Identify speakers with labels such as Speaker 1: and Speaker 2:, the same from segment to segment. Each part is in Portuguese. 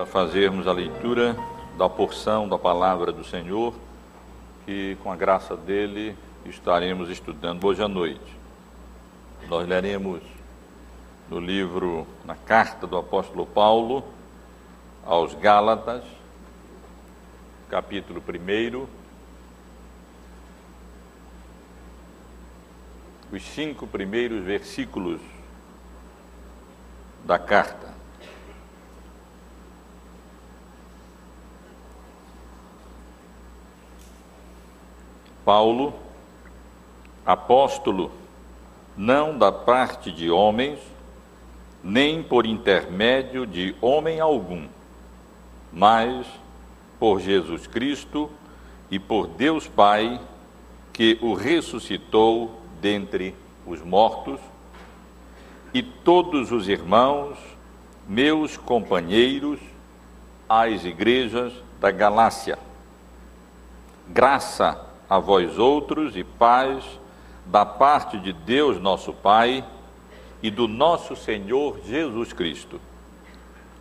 Speaker 1: para fazermos a leitura da porção da palavra do Senhor, que com a graça dele estaremos estudando hoje à noite. Nós leremos no livro, na carta do apóstolo Paulo aos Gálatas, capítulo 1, os cinco primeiros versículos da carta. Paulo, apóstolo, não da parte de homens, nem por intermédio de homem algum, mas por Jesus Cristo e por Deus Pai, que o ressuscitou dentre os mortos, e todos os irmãos, meus companheiros, às igrejas da Galácia. Graça a vós outros e paz da parte de Deus nosso Pai e do nosso Senhor Jesus Cristo,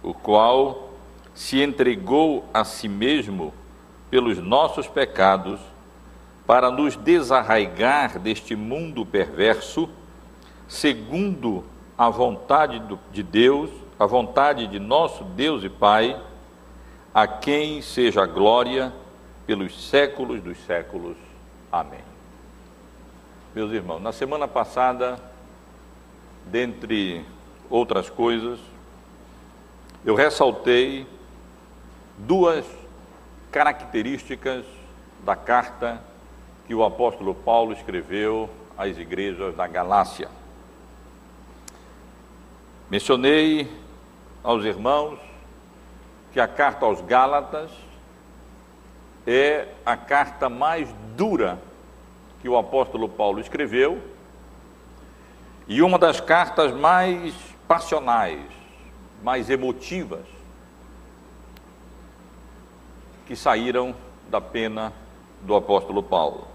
Speaker 1: o qual se entregou a si mesmo pelos nossos pecados para nos desarraigar deste mundo perverso, segundo a vontade de Deus, a vontade de nosso Deus e Pai, a quem seja glória pelos séculos dos séculos. Amém. Meus irmãos, na semana passada, dentre outras coisas, eu ressaltei duas características da carta que o apóstolo Paulo escreveu às igrejas da Galácia. Mencionei aos irmãos que a carta aos Gálatas é a carta mais dura que o apóstolo Paulo escreveu e uma das cartas mais passionais, mais emotivas que saíram da pena do apóstolo Paulo.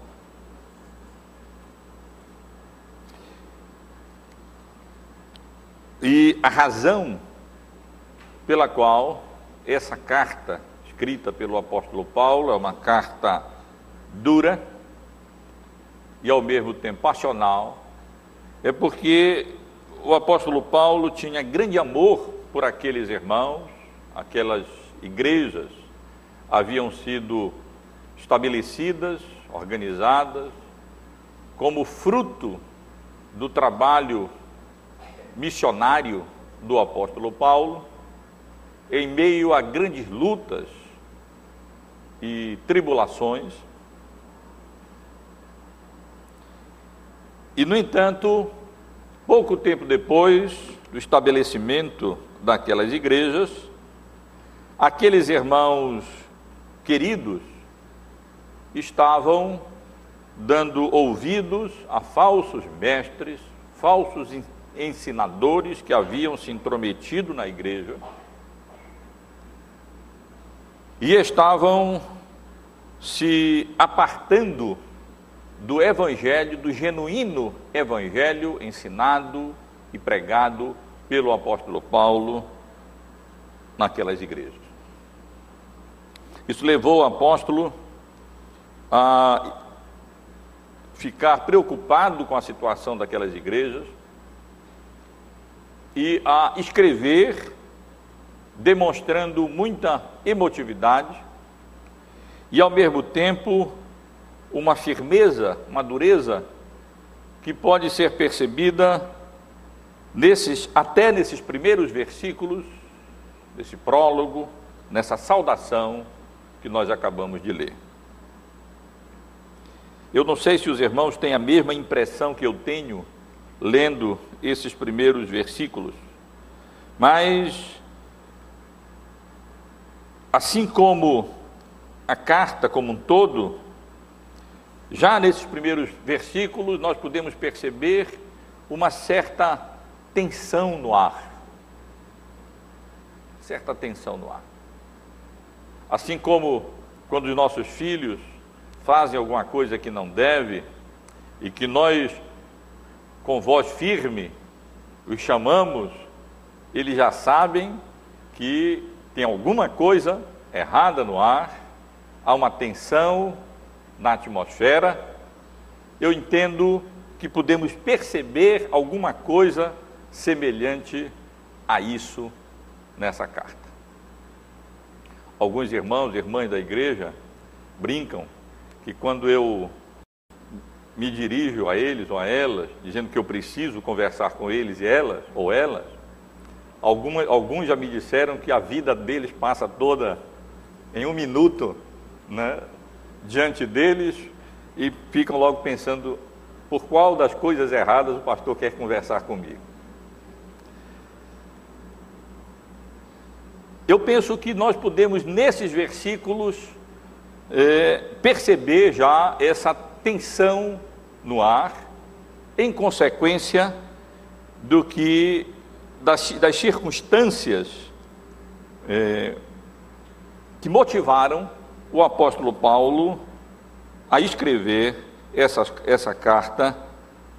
Speaker 1: E a razão pela qual essa carta escrita pelo apóstolo Paulo, é uma carta dura e ao mesmo tempo passional, é porque o apóstolo Paulo tinha grande amor por aqueles irmãos, aquelas igrejas haviam sido estabelecidas, organizadas, como fruto do trabalho missionário do apóstolo Paulo, em meio a grandes lutas e tribulações. E, no entanto, pouco tempo depois do estabelecimento daquelas igrejas, aqueles irmãos queridos estavam dando ouvidos a falsos mestres, falsos ensinadores que haviam se intrometido na igreja e estavam se apartando do evangelho, do genuíno evangelho ensinado e pregado pelo apóstolo Paulo naquelas igrejas. Isso levou o apóstolo a ficar preocupado com a situação daquelas igrejas e a escrever demonstrando muita emotividade e, ao mesmo tempo, uma firmeza, uma dureza que pode ser percebida nesses, até nesses primeiros versículos desse prólogo, nessa saudação que nós acabamos de ler. Eu não sei se os irmãos têm a mesma impressão que eu tenho lendo esses primeiros versículos, mas assim como a carta como um todo, já nesses primeiros versículos nós podemos perceber uma certa tensão no ar. Certa tensão no ar. Assim como quando os nossos filhos fazem alguma coisa que não deve e que nós, com voz firme, os chamamos, eles já sabem que tem alguma coisa errada no ar, há uma tensão na atmosfera, eu entendo que podemos perceber alguma coisa semelhante a isso nessa carta. Alguns irmãos e irmãs da igreja brincam que quando eu me dirijo a eles ou a elas, dizendo que eu preciso conversar com eles e elas ou elas, algumas, alguns já me disseram que a vida deles passa toda em um minuto né, diante deles e ficam logo pensando por qual das coisas erradas o pastor quer conversar comigo. Eu penso que nós podemos, nesses versículos, é, perceber já essa tensão no ar, em consequência do que das, das circunstâncias é, que motivaram o apóstolo Paulo a escrever essa, essa carta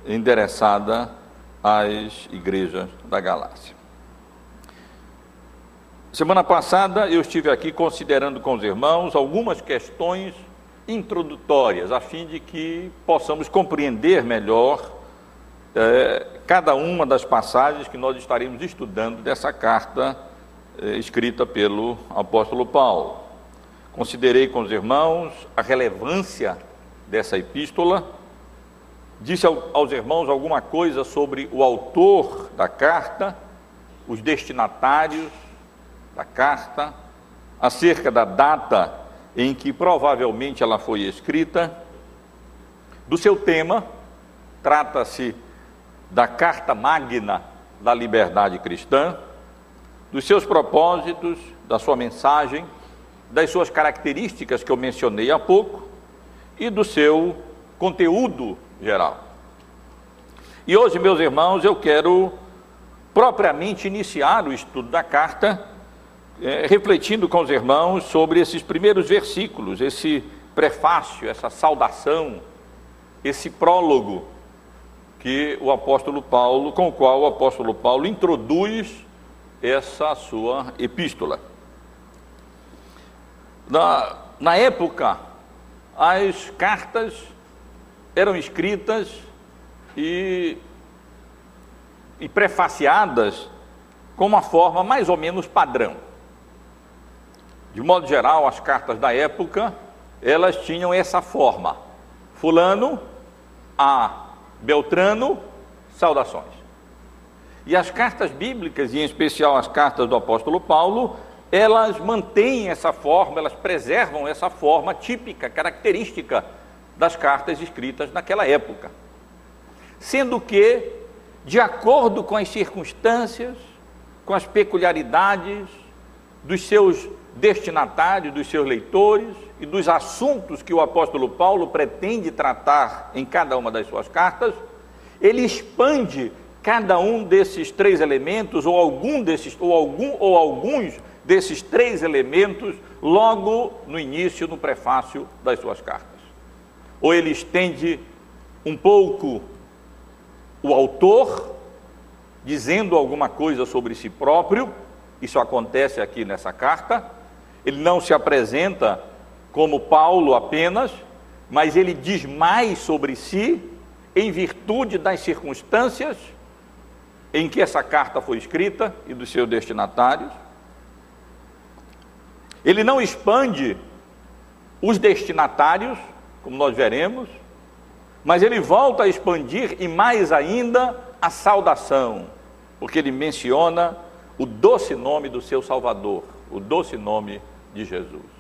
Speaker 1: endereçada às igrejas da Galácia. Semana passada eu estive aqui considerando com os irmãos algumas questões introdutórias, a fim de que possamos compreender melhor é, cada uma das passagens que nós estaremos estudando dessa carta é, escrita pelo apóstolo Paulo. Considerei com os irmãos a relevância dessa epístola, disse aos irmãos alguma coisa sobre o autor da carta, os destinatários da carta, acerca da data em que provavelmente ela foi escrita, do seu tema, trata-se da Carta Magna da Liberdade Cristã, dos seus propósitos, da sua mensagem, das suas características que eu mencionei há pouco e do seu conteúdo geral. E hoje, meus irmãos, eu quero propriamente iniciar o estudo da carta, é, refletindo com os irmãos sobre esses primeiros versículos, esse prefácio, essa saudação, esse prólogo que o apóstolo Paulo, com o qual o apóstolo Paulo introduz essa sua epístola. Na, na época, as cartas eram escritas e, e prefaciadas com uma forma mais ou menos padrão. De modo geral, as cartas da época, elas tinham essa forma. Fulano a Beltrano, saudações. E as cartas bíblicas, e em especial as cartas do apóstolo Paulo, elas mantêm essa forma, elas preservam essa forma típica, característica das cartas escritas naquela época. Sendo que, de acordo com as circunstâncias, com as peculiaridades dos seus destinatários, dos seus leitores e dos assuntos que o apóstolo Paulo pretende tratar em cada uma das suas cartas, ele expande cada um desses três elementos ou algum desses ou algum ou alguns desses três elementos logo no início, no prefácio das suas cartas. Ou ele estende um pouco o autor, dizendo alguma coisa sobre si próprio, isso acontece aqui nessa carta, ele não se apresenta como Paulo apenas, mas ele diz mais sobre si em virtude das circunstâncias em que essa carta foi escrita e dos seus destinatários. Ele não expande os destinatários, como nós veremos, mas ele volta a expandir e mais ainda a saudação, porque ele menciona o doce nome do seu Salvador, o doce nome de Jesus.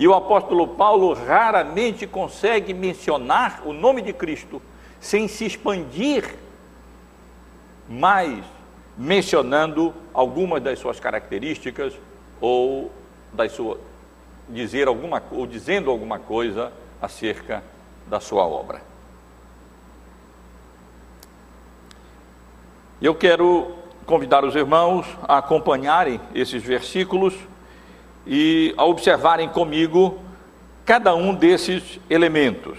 Speaker 1: E o apóstolo Paulo raramente consegue mencionar o nome de Cristo sem se expandir mais, mencionando algumas das suas características ou das suas, dizer alguma, ou dizendo alguma coisa acerca da sua obra. Eu quero convidar os irmãos a acompanharem esses versículos e a observarem comigo cada um desses elementos.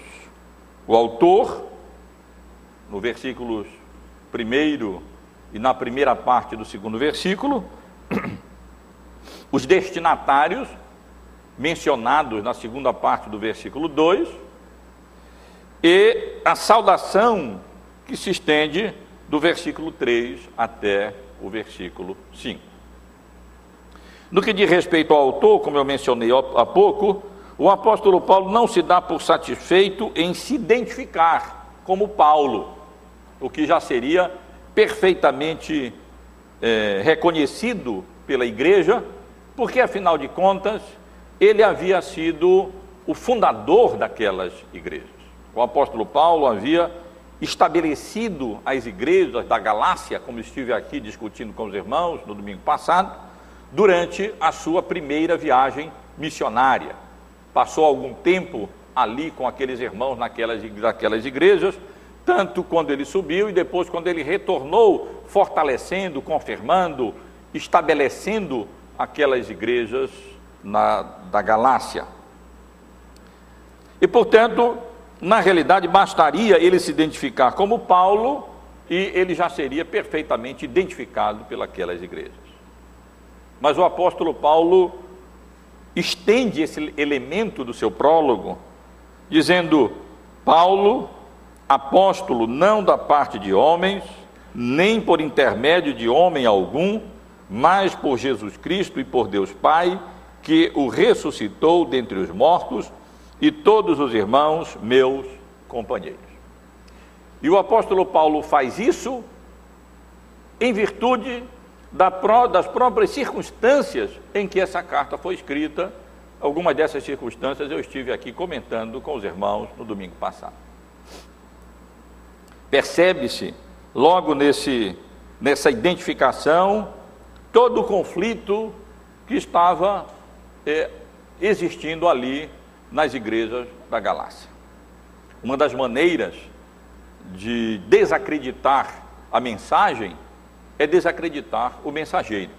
Speaker 1: O autor, no versículos primeiro e na primeira parte do segundo versículo, os destinatários, mencionados na segunda parte do versículo 2, e a saudação que se estende do versículo 3 até o versículo 5. No que diz respeito ao autor, como eu mencionei há pouco, o apóstolo Paulo não se dá por satisfeito em se identificar como Paulo, o que já seria perfeitamente é, reconhecido pela igreja, porque afinal de contas ele havia sido o fundador daquelas igrejas. O apóstolo Paulo havia estabelecido as igrejas da Galácia, como estive aqui discutindo com os irmãos no domingo passado, durante a sua primeira viagem missionária. Passou algum tempo ali com aqueles irmãos naquelas, igrejas, tanto quando ele subiu e depois quando ele retornou, fortalecendo, confirmando, estabelecendo aquelas igrejas na, da Galácia. E portanto, na realidade, bastaria ele se identificar como Paulo e ele já seria perfeitamente identificado pelas igrejas. Mas o apóstolo Paulo estende esse elemento do seu prólogo, dizendo: Paulo, apóstolo não da parte de homens, nem por intermédio de homem algum, mas por Jesus Cristo e por Deus Pai, que o ressuscitou dentre os mortos e todos os irmãos meus companheiros. E o apóstolo Paulo faz isso em virtude das próprias circunstâncias em que essa carta foi escrita. Algumas dessas circunstâncias eu estive aqui comentando com os irmãos no domingo passado. Percebe-se logo nesse, nessa identificação todo o conflito que estava é, existindo ali nas igrejas da Galácia. Uma das maneiras de desacreditar a mensagem é desacreditar o mensageiro.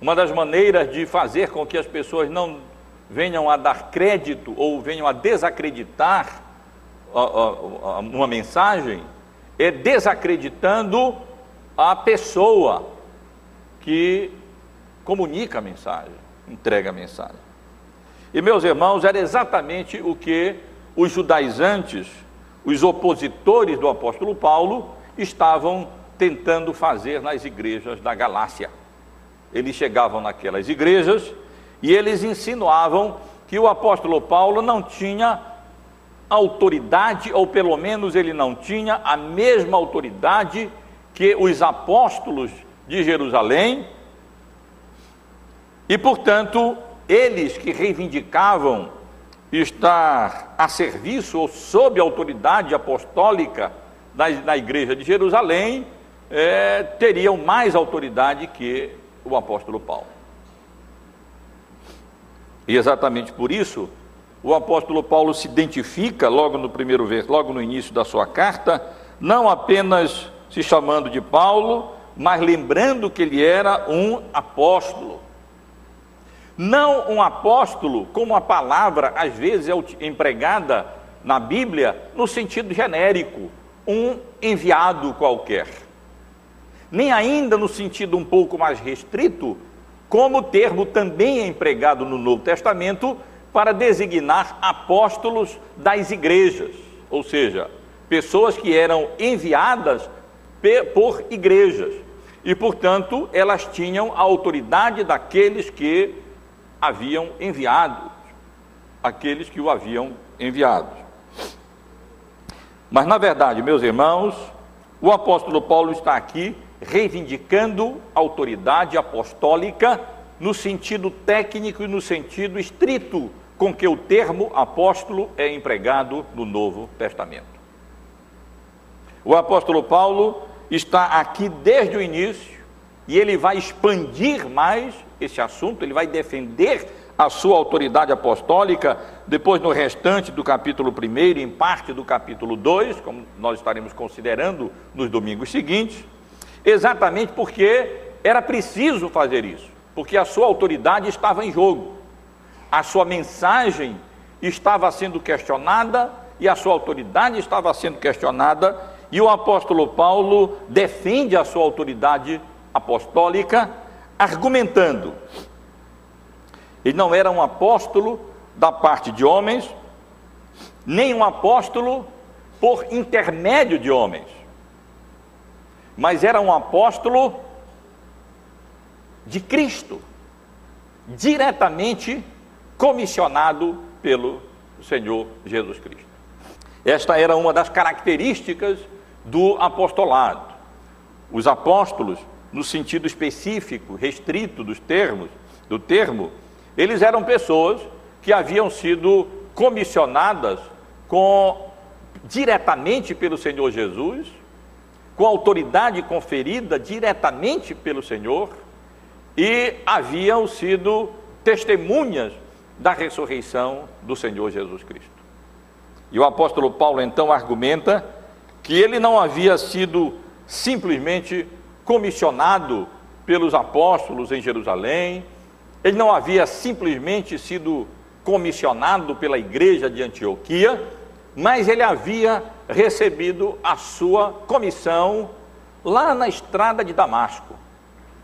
Speaker 1: Uma das maneiras de fazer com que as pessoas não venham a dar crédito ou venham a desacreditar uma mensagem é desacreditando a pessoa que comunica a mensagem, entrega a mensagem. E, meus irmãos, era exatamente o que os judaizantes, os opositores do apóstolo Paulo, estavam tentando fazer nas igrejas da Galácia. Eles chegavam naquelas igrejas e eles insinuavam que o apóstolo Paulo não tinha autoridade, ou pelo menos ele não tinha a mesma autoridade que os apóstolos de Jerusalém, e portanto eles que reivindicavam estar a serviço ou sob a autoridade apostólica da, da igreja de Jerusalém, é, teriam mais autoridade que o apóstolo Paulo. E exatamente por isso, o apóstolo Paulo se identifica logo no primeiro verso, logo no início da sua carta, não apenas se chamando de Paulo, mas lembrando que ele era um apóstolo. Não um apóstolo, como a palavra às vezes é empregada na Bíblia no sentido genérico, um enviado qualquer. Nem ainda no sentido um pouco mais restrito, como o termo também é empregado no Novo Testamento para designar apóstolos das igrejas, ou seja, pessoas que eram enviadas por igrejas e, portanto, elas tinham a autoridade daqueles que haviam enviado, aqueles que o haviam enviado. Mas, na verdade, meus irmãos, o apóstolo Paulo está aqui reivindicando autoridade apostólica no sentido técnico e no sentido estrito com que o termo apóstolo é empregado no Novo Testamento. O apóstolo Paulo está aqui desde o início e ele vai expandir mais esse assunto, ele vai defender a sua autoridade apostólica, depois no restante do capítulo 1 e em parte do capítulo 2, como nós estaremos considerando nos domingos seguintes, exatamente porque era preciso fazer isso, porque a sua autoridade estava em jogo, a sua mensagem estava sendo questionada e a sua autoridade estava sendo questionada, e o apóstolo Paulo defende a sua autoridade apostólica, argumentando. Ele não era um apóstolo da parte de homens, nem um apóstolo por intermédio de homens, mas era um apóstolo de Cristo, diretamente comissionado pelo Senhor Jesus Cristo. Esta era uma das características do apostolado. Os apóstolos, no sentido específico, restrito dos termos, do termo, eles eram pessoas que haviam sido comissionadas com diretamente pelo Senhor Jesus, com autoridade conferida diretamente pelo Senhor, e haviam sido testemunhas da ressurreição do Senhor Jesus Cristo. E o apóstolo Paulo então argumenta que ele não havia sido simplesmente comissionado pelos apóstolos em Jerusalém, ele não havia simplesmente sido comissionado pela igreja de Antioquia, mas ele havia recebido a sua comissão lá na estrada de Damasco,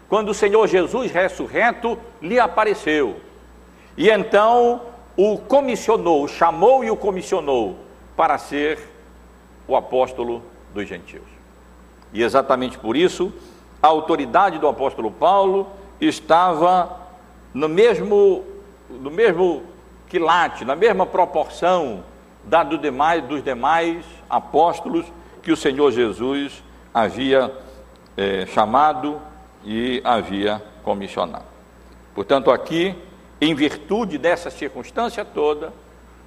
Speaker 1: quando o Senhor Jesus ressurreto lhe apareceu. E então o comissionou, chamou e o comissionou para ser o apóstolo dos gentios. E exatamente por isso, a autoridade do apóstolo Paulo estava no mesmo, no mesmo quilate, na mesma proporção da do demais, dos demais apóstolos que o Senhor Jesus havia é, chamado e havia comissionado. Portanto, aqui em virtude dessa circunstância toda,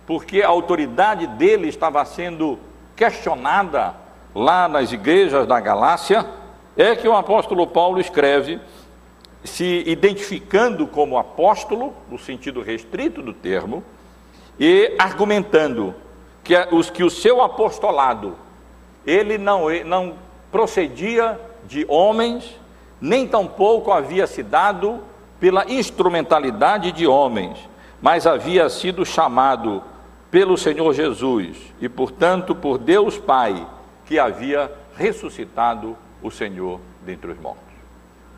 Speaker 1: porque a autoridade dele estava sendo questionada lá nas igrejas da Galácia, é que o apóstolo Paulo escreve, se identificando como apóstolo, no sentido restrito do termo, e argumentando que, os, que o seu apostolado, ele não, não procedia de homens, nem tampouco havia se dado pela instrumentalidade de homens, mas havia sido chamado pelo Senhor Jesus e, portanto, por Deus Pai, que havia ressuscitado o Senhor dentre os mortos.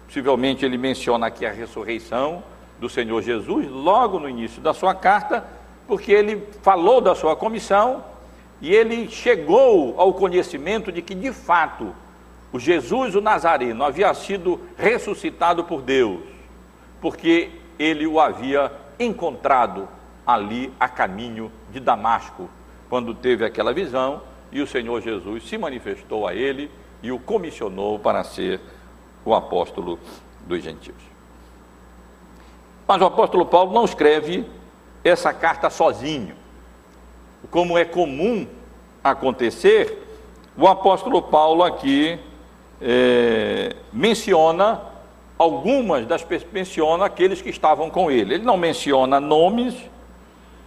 Speaker 1: Possivelmente ele menciona aqui a ressurreição do Senhor Jesus logo no início da sua carta, porque ele falou da sua comissão e ele chegou ao conhecimento de que, de fato, o Jesus, o Nazareno, havia sido ressuscitado por Deus porque ele o havia encontrado ali a caminho de Damasco, quando teve aquela visão e o Senhor Jesus se manifestou a ele e o comissionou para ser o apóstolo dos gentios. Mas o apóstolo Paulo não escreve essa carta sozinho. Como é comum acontecer, o apóstolo Paulo aqui é, menciona algumas das menciona aqueles que estavam com ele. Ele não menciona nomes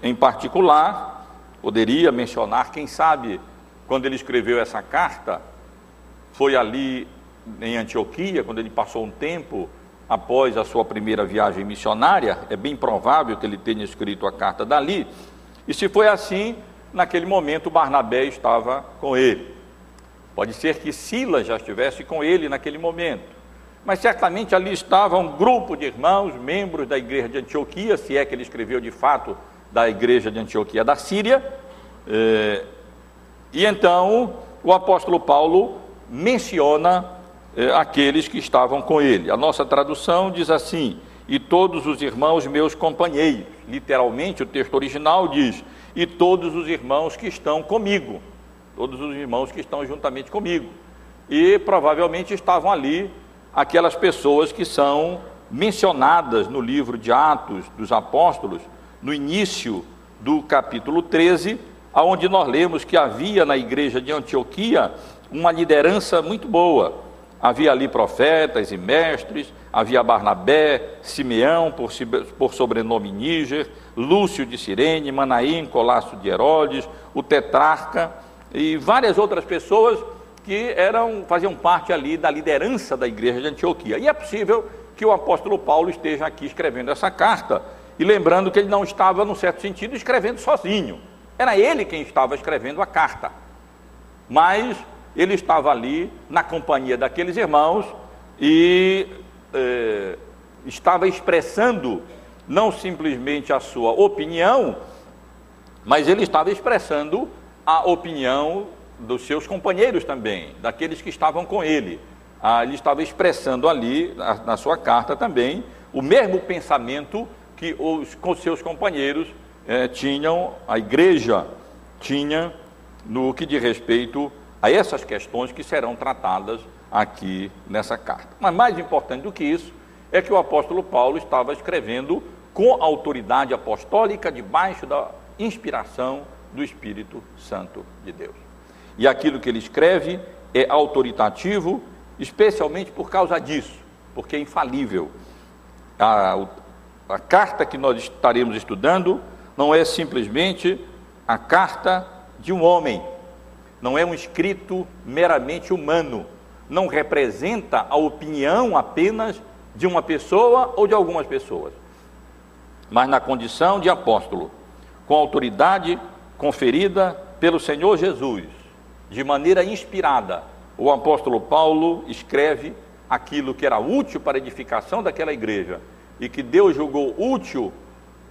Speaker 1: em particular, poderia mencionar, quem sabe, quando ele escreveu essa carta, foi ali em Antioquia, quando ele passou um tempo após a sua primeira viagem missionária, é bem provável que ele tenha escrito a carta dali. E se foi assim, naquele momento Barnabé estava com ele. Pode ser que Silas já estivesse com ele naquele momento mas certamente ali estava um grupo de irmãos, membros da igreja de Antioquia, se é que ele escreveu de fato da igreja de Antioquia da Síria. Eh, e então o apóstolo Paulo menciona eh, aqueles que estavam com ele. A nossa tradução diz assim: e todos os irmãos meus companheiros. Literalmente, o texto original diz: e todos os irmãos que estão comigo. Todos os irmãos que estão juntamente comigo. E provavelmente estavam ali aquelas pessoas que são mencionadas no livro de Atos dos Apóstolos, no início do capítulo 13, aonde nós lemos que havia na igreja de Antioquia uma liderança muito boa. Havia ali profetas e mestres, havia Barnabé, Simeão, por, por sobrenome Níger, Lúcio de Cirene, Manaim, Colácio de Herodes, o tetrarca e várias outras pessoas que eram, faziam parte ali da liderança da igreja de Antioquia. E é possível que o apóstolo Paulo esteja aqui escrevendo essa carta, e lembrando que ele não estava, num certo sentido, escrevendo sozinho. Era ele quem estava escrevendo a carta. Mas ele estava ali na companhia daqueles irmãos e é, estava expressando não simplesmente a sua opinião, mas ele estava expressando a opinião dos seus companheiros também, daqueles que estavam com ele. Ah, ele estava expressando ali, na, na sua carta também, o mesmo pensamento que os com seus companheiros eh, tinham, a igreja tinha no que diz respeito a essas questões que serão tratadas aqui nessa carta. Mas mais importante do que isso é que o apóstolo Paulo estava escrevendo com autoridade apostólica debaixo da inspiração do Espírito Santo de Deus. E aquilo que ele escreve é autoritativo, especialmente por causa disso, porque é infalível. A, a carta que nós estaremos estudando não é simplesmente a carta de um homem, não é um escrito meramente humano, não representa a opinião apenas de uma pessoa ou de algumas pessoas, mas na condição de apóstolo, com autoridade conferida pelo Senhor Jesus, de maneira inspirada, o apóstolo Paulo escreve aquilo que era útil para a edificação daquela igreja e que Deus julgou útil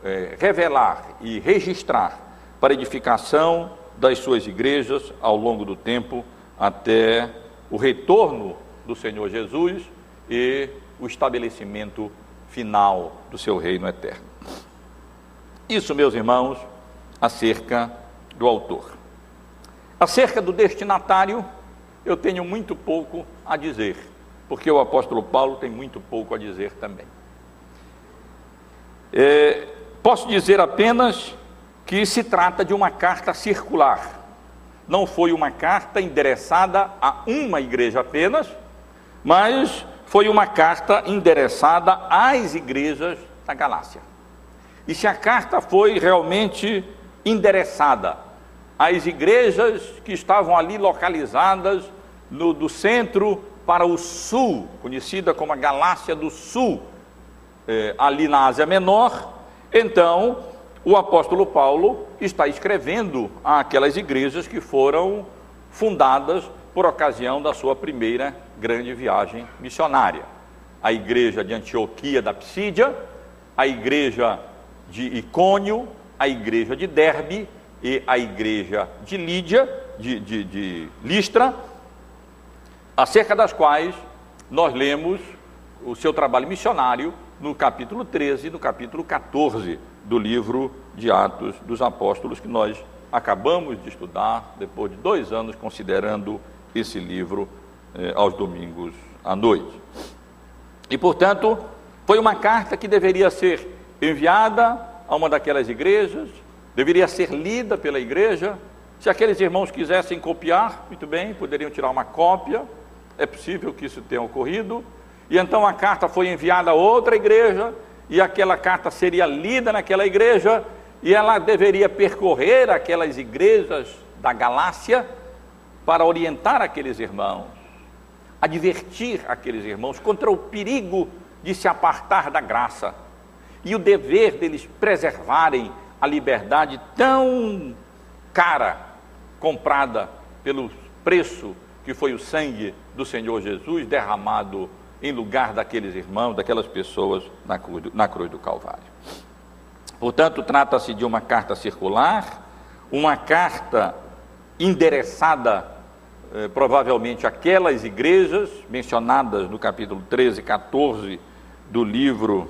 Speaker 1: é, revelar e registrar para edificação das suas igrejas ao longo do tempo até o retorno do Senhor Jesus e o estabelecimento final do seu reino eterno. Isso, meus irmãos, acerca do autor. Acerca do destinatário, eu tenho muito pouco a dizer, porque o apóstolo Paulo tem muito pouco a dizer também. É, posso dizer apenas que se trata de uma carta circular. Não foi uma carta endereçada a uma igreja apenas, mas foi uma carta endereçada às igrejas da Galácia. E se a carta foi realmente endereçada às igrejas que estavam ali localizadas no, do centro para o sul, conhecida como a Galácia do Sul, eh, ali na Ásia Menor, então o apóstolo Paulo está escrevendo àquelas igrejas que foram fundadas por ocasião da sua primeira grande viagem missionária. A igreja de Antioquia da Psídia, a igreja de Icônio, a igreja de Derbe e a igreja de Lídia, de, de, de Listra, acerca das quais nós lemos o seu trabalho missionário no capítulo 13 e no capítulo 14 do livro de Atos dos Apóstolos, que nós acabamos de estudar depois de dois anos considerando esse livro eh, aos domingos à noite. E, portanto, foi uma carta que deveria ser enviada a uma daquelas igrejas, deveria ser lida pela igreja. Se aqueles irmãos quisessem copiar, muito bem, poderiam tirar uma cópia, é possível que isso tenha ocorrido. E então a carta foi enviada a outra igreja, e aquela carta seria lida naquela igreja, e ela deveria percorrer aquelas igrejas da Galácia para orientar aqueles irmãos, advertir aqueles irmãos contra o perigo de se apartar da graça. E o dever deles preservarem a liberdade tão cara, comprada pelo preço que foi o sangue do Senhor Jesus derramado em lugar daqueles irmãos, daquelas pessoas na cruz do, na cruz do Calvário. Portanto, trata-se de uma carta circular, uma carta endereçada eh, provavelmente àquelas igrejas mencionadas no capítulo 13 e 14 do livro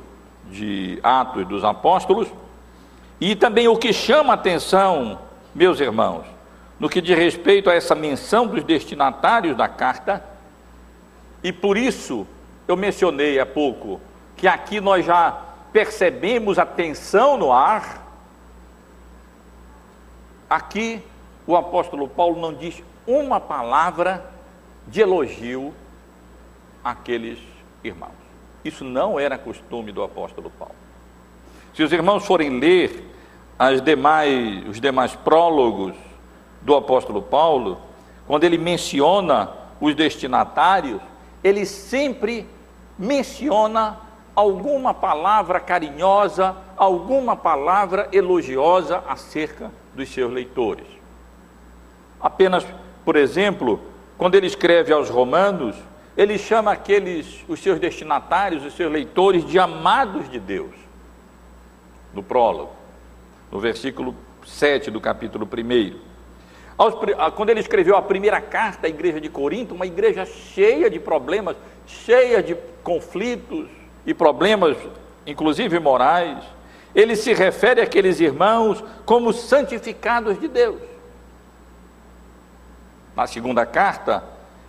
Speaker 1: de Atos dos Apóstolos, e também o que chama atenção, meus irmãos, no que diz respeito a essa menção dos destinatários da carta, e por isso eu mencionei há pouco que aqui nós já percebemos a tensão no ar. Aqui o apóstolo Paulo não diz uma palavra de elogio àqueles irmãos. Isso não era costume do apóstolo Paulo. Se os irmãos forem ler demais, os demais prólogos do apóstolo Paulo, quando ele menciona os destinatários, ele sempre menciona alguma palavra carinhosa, alguma palavra elogiosa acerca dos seus leitores. Apenas, por exemplo, quando ele escreve aos Romanos, ele chama aqueles, os seus destinatários, os seus leitores, de amados de Deus. No prólogo, no versículo 7 do capítulo 1. Quando ele escreveu a primeira carta à igreja de Corinto, uma igreja cheia de problemas, cheia de conflitos e problemas, inclusive morais, ele se refere àqueles irmãos como santificados de Deus. Na segunda carta,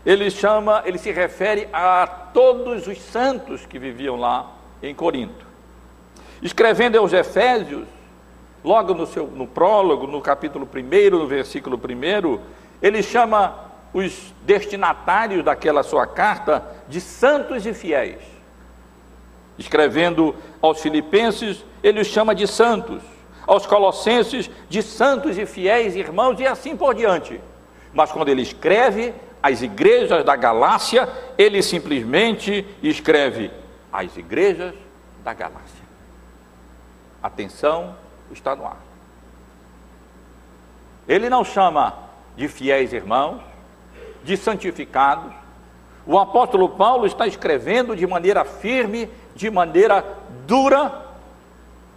Speaker 1: ele chama, ele se refere a todos os santos que viviam lá em Corinto. Escrevendo aos Efésios, logo no, seu, no prólogo, no capítulo 1, no versículo 1, ele chama os destinatários daquela sua carta de santos e fiéis. Escrevendo aos Filipenses, ele os chama de santos, aos Colossenses, de santos e fiéis irmãos, e assim por diante. Mas quando ele escreve às igrejas da Galácia, ele simplesmente escreve às igrejas da Galácia. Atenção, está no ar. Ele não chama de fiéis irmãos, de santificados. O apóstolo Paulo está escrevendo de maneira firme, de maneira dura,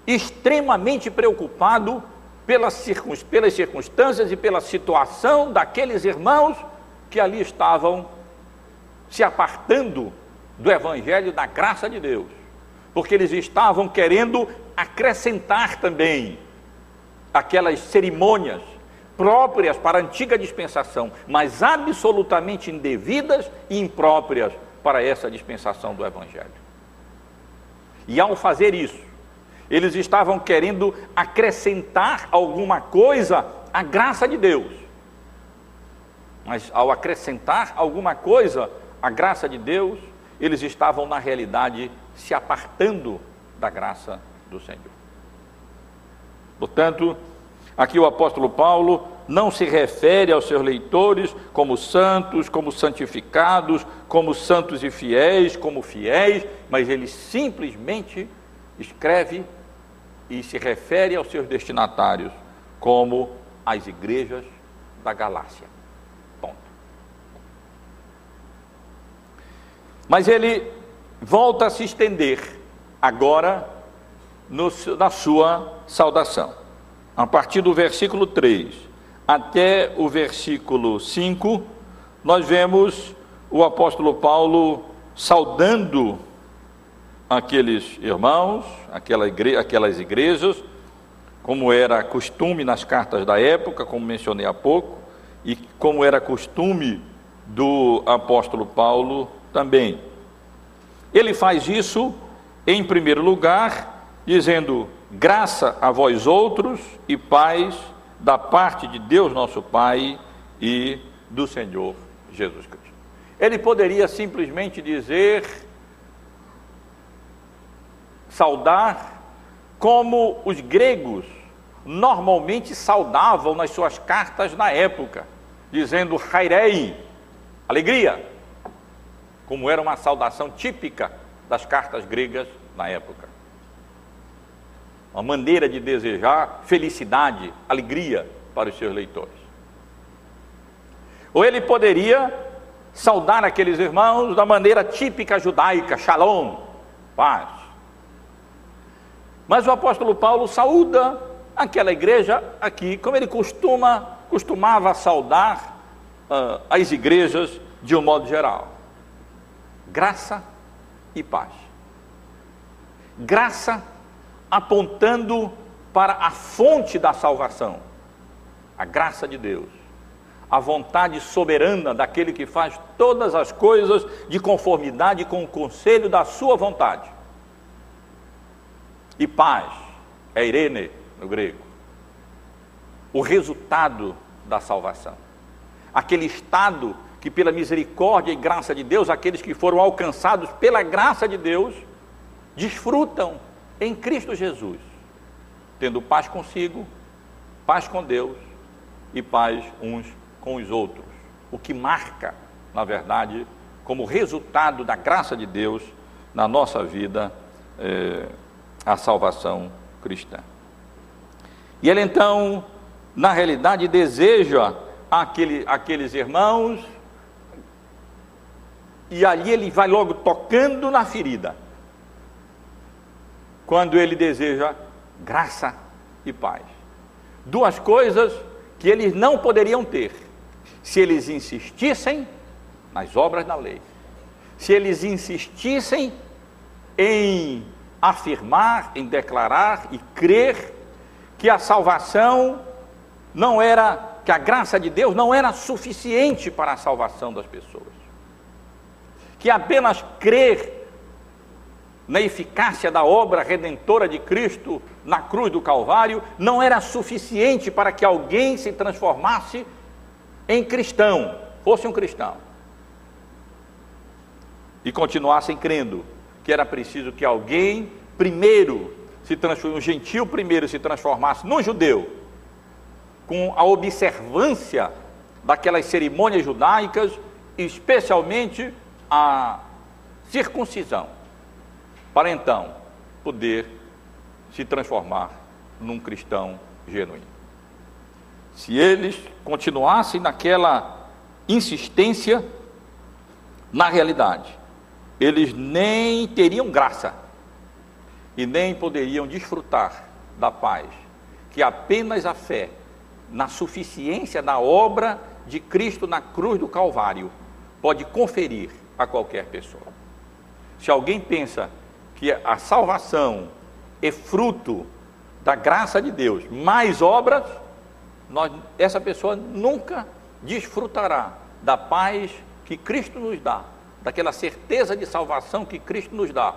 Speaker 1: extremamente preocupado pelas, circunstâncias e pela situação daqueles irmãos que ali estavam se apartando do Evangelho da graça de Deus, porque eles estavam querendo acrescentar também aquelas cerimônias próprias para a antiga dispensação, mas absolutamente indevidas e impróprias para essa dispensação do Evangelho. E ao fazer isso, eles estavam querendo acrescentar alguma coisa à graça de Deus. Mas ao acrescentar alguma coisa à graça de Deus, eles estavam na realidade se apartando da graça do Senhor. Portanto, aqui o apóstolo Paulo não se refere aos seus leitores como santos, como santificados, como santos e fiéis, como fiéis, mas ele simplesmente escreve e se refere aos seus destinatários como as igrejas da Galácia. Ponto. Mas ele volta a se estender agora no, na sua saudação. A partir do versículo 3 até o versículo 5, nós vemos o apóstolo Paulo saudando aqueles irmãos, aquela igre aquelas igrejas, como era costume nas cartas da época, como mencionei há pouco, e como era costume do apóstolo Paulo também. Ele faz isso, em primeiro lugar, dizendo: graça a vós outros e paz da parte de Deus nosso Pai e do Senhor Jesus Cristo. Ele poderia simplesmente dizer saudar como os gregos normalmente saudavam nas suas cartas na época, dizendo Hairei, alegria, como era uma saudação típica das cartas gregas na época. Uma maneira de desejar felicidade, alegria para os seus leitores. Ou ele poderia saudar aqueles irmãos da maneira típica judaica, shalom, paz. Mas o apóstolo Paulo saúda aquela igreja aqui, como ele costuma, costumava saudar uh, as igrejas de um modo geral. Graça e paz. Graça apontando para a fonte da salvação, a graça de Deus, a vontade soberana daquele que faz todas as coisas de conformidade com o conselho da sua vontade e paz, é Irene no grego. O resultado da salvação. Aquele estado que, pela misericórdia e graça de Deus, aqueles que foram alcançados pela graça de Deus, desfrutam em Cristo Jesus, tendo paz consigo, paz com Deus e paz uns com os outros. O que marca, na verdade, como resultado da graça de Deus na nossa vida. É, a salvação cristã. E ele então, na realidade, deseja aquele, aqueles irmãos E ali ele vai logo tocando na ferida. Quando ele deseja graça e paz. Duas coisas que eles não poderiam ter se eles insistissem nas obras da lei. Se eles insistissem em afirmar, em declarar e crer que a salvação não era, que a graça de Deus não era suficiente para a salvação das pessoas. Que apenas crer na eficácia da obra redentora de Cristo na cruz do Calvário não era suficiente para que alguém se transformasse em cristão, fosse um cristão. E continuassem crendo que era preciso que alguém primeiro se transformasse, um gentil primeiro se transformasse num judeu, com a observância daquelas cerimônias judaicas, especialmente a circuncisão, para então poder se transformar num cristão genuíno. Se eles continuassem naquela insistência, na realidade, eles nem teriam graça e nem poderiam desfrutar da paz que apenas a fé na suficiência da obra de Cristo na cruz do Calvário pode conferir a qualquer pessoa. Se alguém pensa que a salvação é fruto da graça de Deus, mais obras, nós, essa pessoa nunca desfrutará da paz que Cristo nos dá daquela certeza de salvação que Cristo nos dá.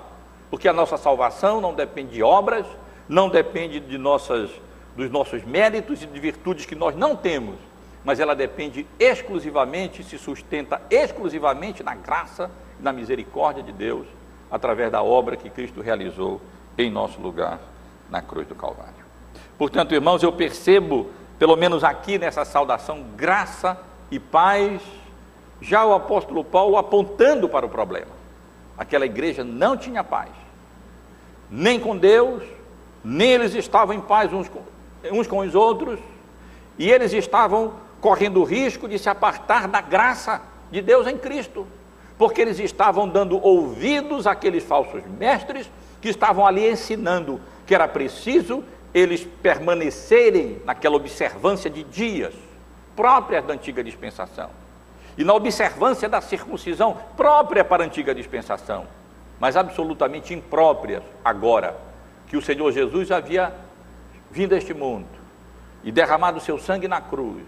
Speaker 1: Porque a nossa salvação não depende de obras, não depende de nossas, dos nossos méritos e de virtudes que nós não temos, mas ela depende exclusivamente, se sustenta exclusivamente na graça e na misericórdia de Deus, através da obra que Cristo realizou em nosso lugar na cruz do Calvário. Portanto, irmãos, eu percebo, pelo menos aqui nessa saudação, graça e paz já o apóstolo Paulo apontando para o problema. Aquela igreja não tinha paz, nem com Deus, nem eles estavam em paz uns com, uns com os outros, e eles estavam correndo o risco de se apartar da graça de Deus em Cristo, porque eles estavam dando ouvidos àqueles falsos mestres que estavam ali ensinando que era preciso eles permanecerem naquela observância de dias próprias da antiga dispensação e na observância da circuncisão própria para a antiga dispensação, mas absolutamente imprópria agora, que o Senhor Jesus havia vindo a este mundo e derramado seu sangue na cruz.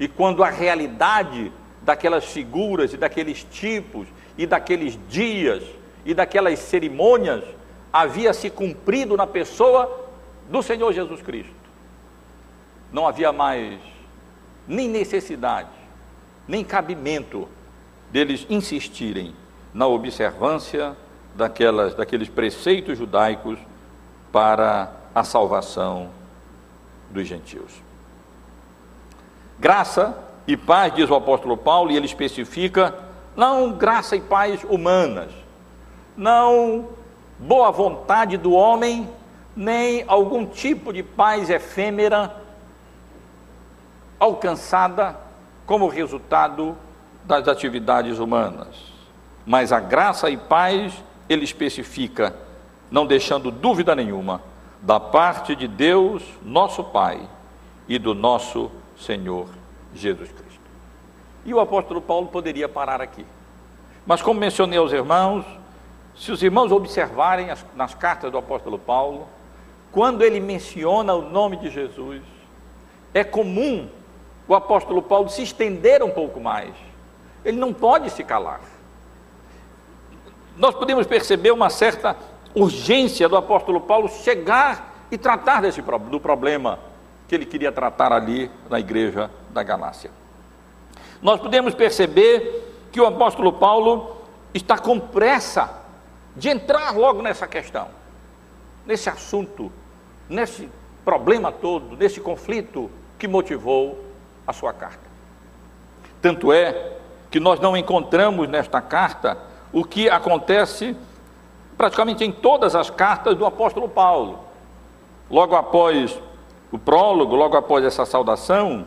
Speaker 1: E quando a realidade daquelas figuras e daqueles tipos e daqueles dias e daquelas cerimônias havia se cumprido na pessoa do Senhor Jesus Cristo. Não havia mais nem necessidade nem cabimento deles insistirem na observância daquelas, daqueles preceitos judaicos para a salvação dos gentios. Graça e paz, diz o apóstolo Paulo, e ele especifica, não graça e paz humanas, não boa vontade do homem, nem algum tipo de paz efêmera alcançada como resultado das atividades humanas. Mas a graça e paz ele especifica, não deixando dúvida nenhuma, da parte de Deus, nosso Pai, e do nosso Senhor Jesus Cristo. E o apóstolo Paulo poderia parar aqui. Mas, como mencionei aos irmãos, se os irmãos observarem as, nas cartas do apóstolo Paulo, quando ele menciona o nome de Jesus, é comum o apóstolo Paulo se estender um pouco mais. Ele não pode se calar. Nós podemos perceber uma certa urgência do apóstolo Paulo chegar e tratar desse, do problema que ele queria tratar ali na igreja da Galácia. Nós podemos perceber que o apóstolo Paulo está com pressa de entrar logo nessa questão, nesse assunto, nesse problema todo, nesse conflito que motivou a sua carta. Tanto é que nós não encontramos nesta carta o que acontece praticamente em todas as cartas do apóstolo Paulo. Logo após o prólogo, logo após essa saudação,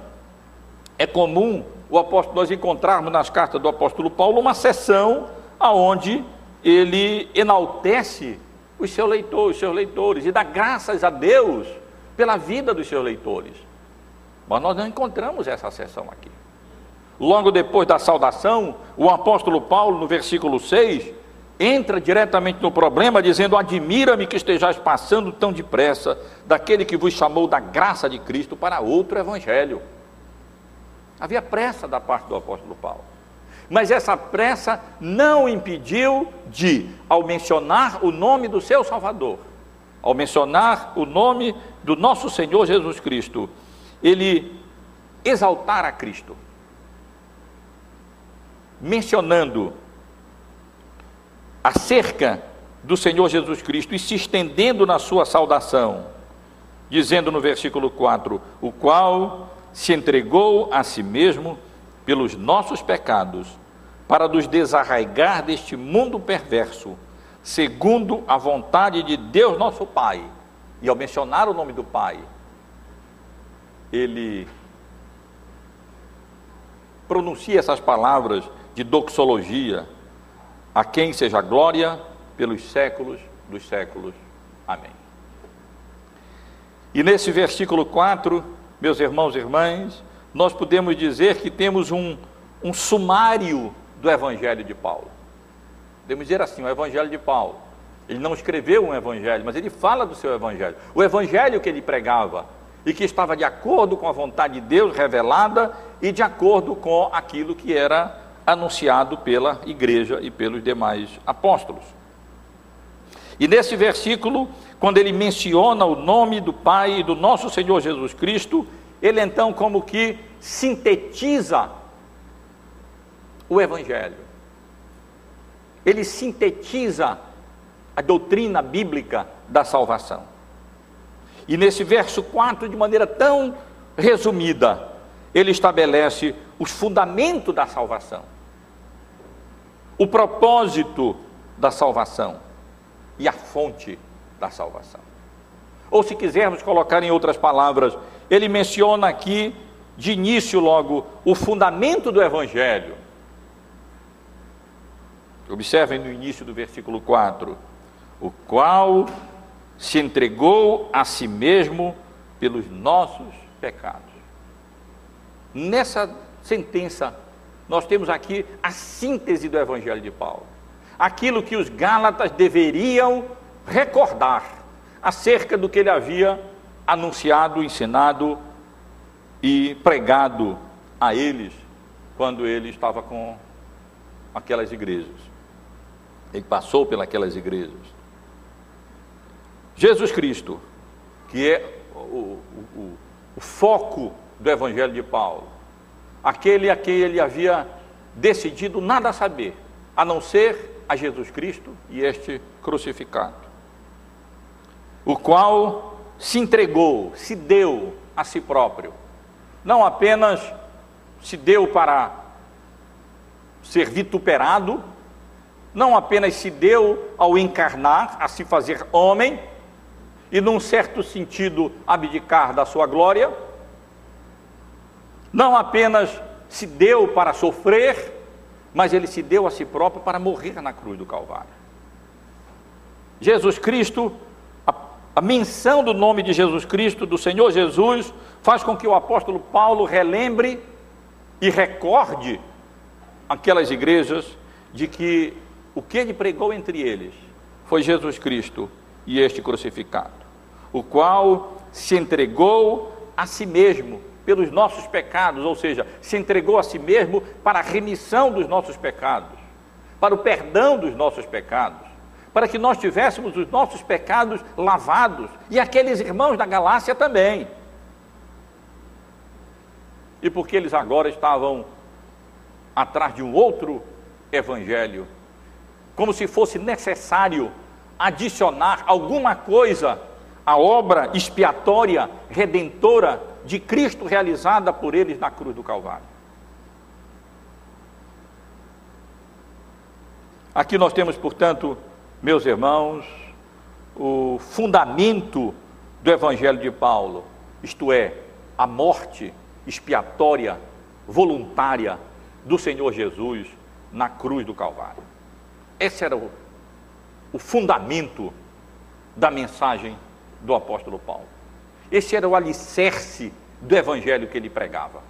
Speaker 1: é comum o apóstolo, nós encontrarmos nas cartas do apóstolo Paulo uma seção aonde ele enaltece os seus leitores, os seus leitores e dá graças a Deus pela vida dos seus leitores. Mas nós não encontramos essa seção aqui. Logo depois da saudação, o apóstolo Paulo, no versículo 6, entra diretamente no problema, dizendo: Admira-me que estejais passando tão depressa daquele que vos chamou da graça de Cristo para outro evangelho. Havia pressa da parte do apóstolo Paulo. Mas essa pressa não impediu de, ao mencionar o nome do seu Salvador, ao mencionar o nome do nosso Senhor Jesus Cristo, ele exaltar a Cristo, mencionando acerca do Senhor Jesus Cristo e se estendendo na sua saudação, dizendo no versículo 4: O qual se entregou a si mesmo pelos nossos pecados, para nos desarraigar deste mundo perverso, segundo a vontade de Deus nosso Pai. E ao mencionar o nome do Pai, ele pronuncia essas palavras de doxologia, a quem seja glória pelos séculos dos séculos. Amém. E nesse versículo 4, meus irmãos e irmãs, nós podemos dizer que temos um, um sumário do Evangelho de Paulo. Podemos dizer assim: o Evangelho de Paulo. Ele não escreveu um Evangelho, mas ele fala do seu Evangelho. O Evangelho que ele pregava e que estava de acordo com a vontade de Deus revelada e de acordo com aquilo que era anunciado pela igreja e pelos demais apóstolos. E nesse versículo, quando ele menciona o nome do Pai e do nosso Senhor Jesus Cristo, ele então como que sintetiza o Evangelho. Ele sintetiza a doutrina bíblica da salvação. E nesse verso 4, de maneira tão resumida, ele estabelece os fundamentos da salvação, o propósito da salvação e a fonte da salvação. Ou se quisermos colocar em outras palavras, ele menciona aqui de início logo o fundamento do evangelho, Observem no início do versículo 4: o qual se entregou a si mesmo pelos nossos pecados. Nessa sentença, nós temos aqui a síntese do Evangelho de Paulo. Aquilo que os Gálatas deveriam recordar acerca do que ele havia anunciado, ensinado e pregado a eles quando ele estava com aquelas igrejas. Ele passou pelas igrejas. Jesus Cristo, que é o, o, o foco do Evangelho de Paulo, aquele a quem ele havia decidido nada saber, a não ser a Jesus Cristo e este crucificado, o qual se entregou, se deu a si próprio, não apenas se deu para ser vituperado, não apenas se deu ao encarnar, a se fazer homem, e num certo sentido abdicar da sua glória, não apenas se deu para sofrer, mas ele se deu a si próprio para morrer na cruz do Calvário. Jesus Cristo, a, a menção do nome de Jesus Cristo, do Senhor Jesus, faz com que o apóstolo Paulo relembre e recorde aquelas igrejas de que o que ele pregou entre eles foi Jesus Cristo e este crucificado, o qual se entregou a si mesmo pelos nossos pecados, ou seja, se entregou a si mesmo para a remissão dos nossos pecados, para o perdão dos nossos pecados, para que nós tivéssemos os nossos pecados lavados e aqueles irmãos da Galácia também. E porque eles agora estavam atrás de um outro evangelho como se fosse necessário adicionar alguma coisa à obra expiatória, redentora de Cristo realizada por eles na cruz do Calvário. Aqui nós temos, portanto, meus irmãos, o fundamento do Evangelho de Paulo, isto é, a morte expiatória voluntária do Senhor Jesus na cruz do Calvário. Esse era o, o fundamento da mensagem do apóstolo Paulo. Esse era o alicerce do evangelho que ele pregava.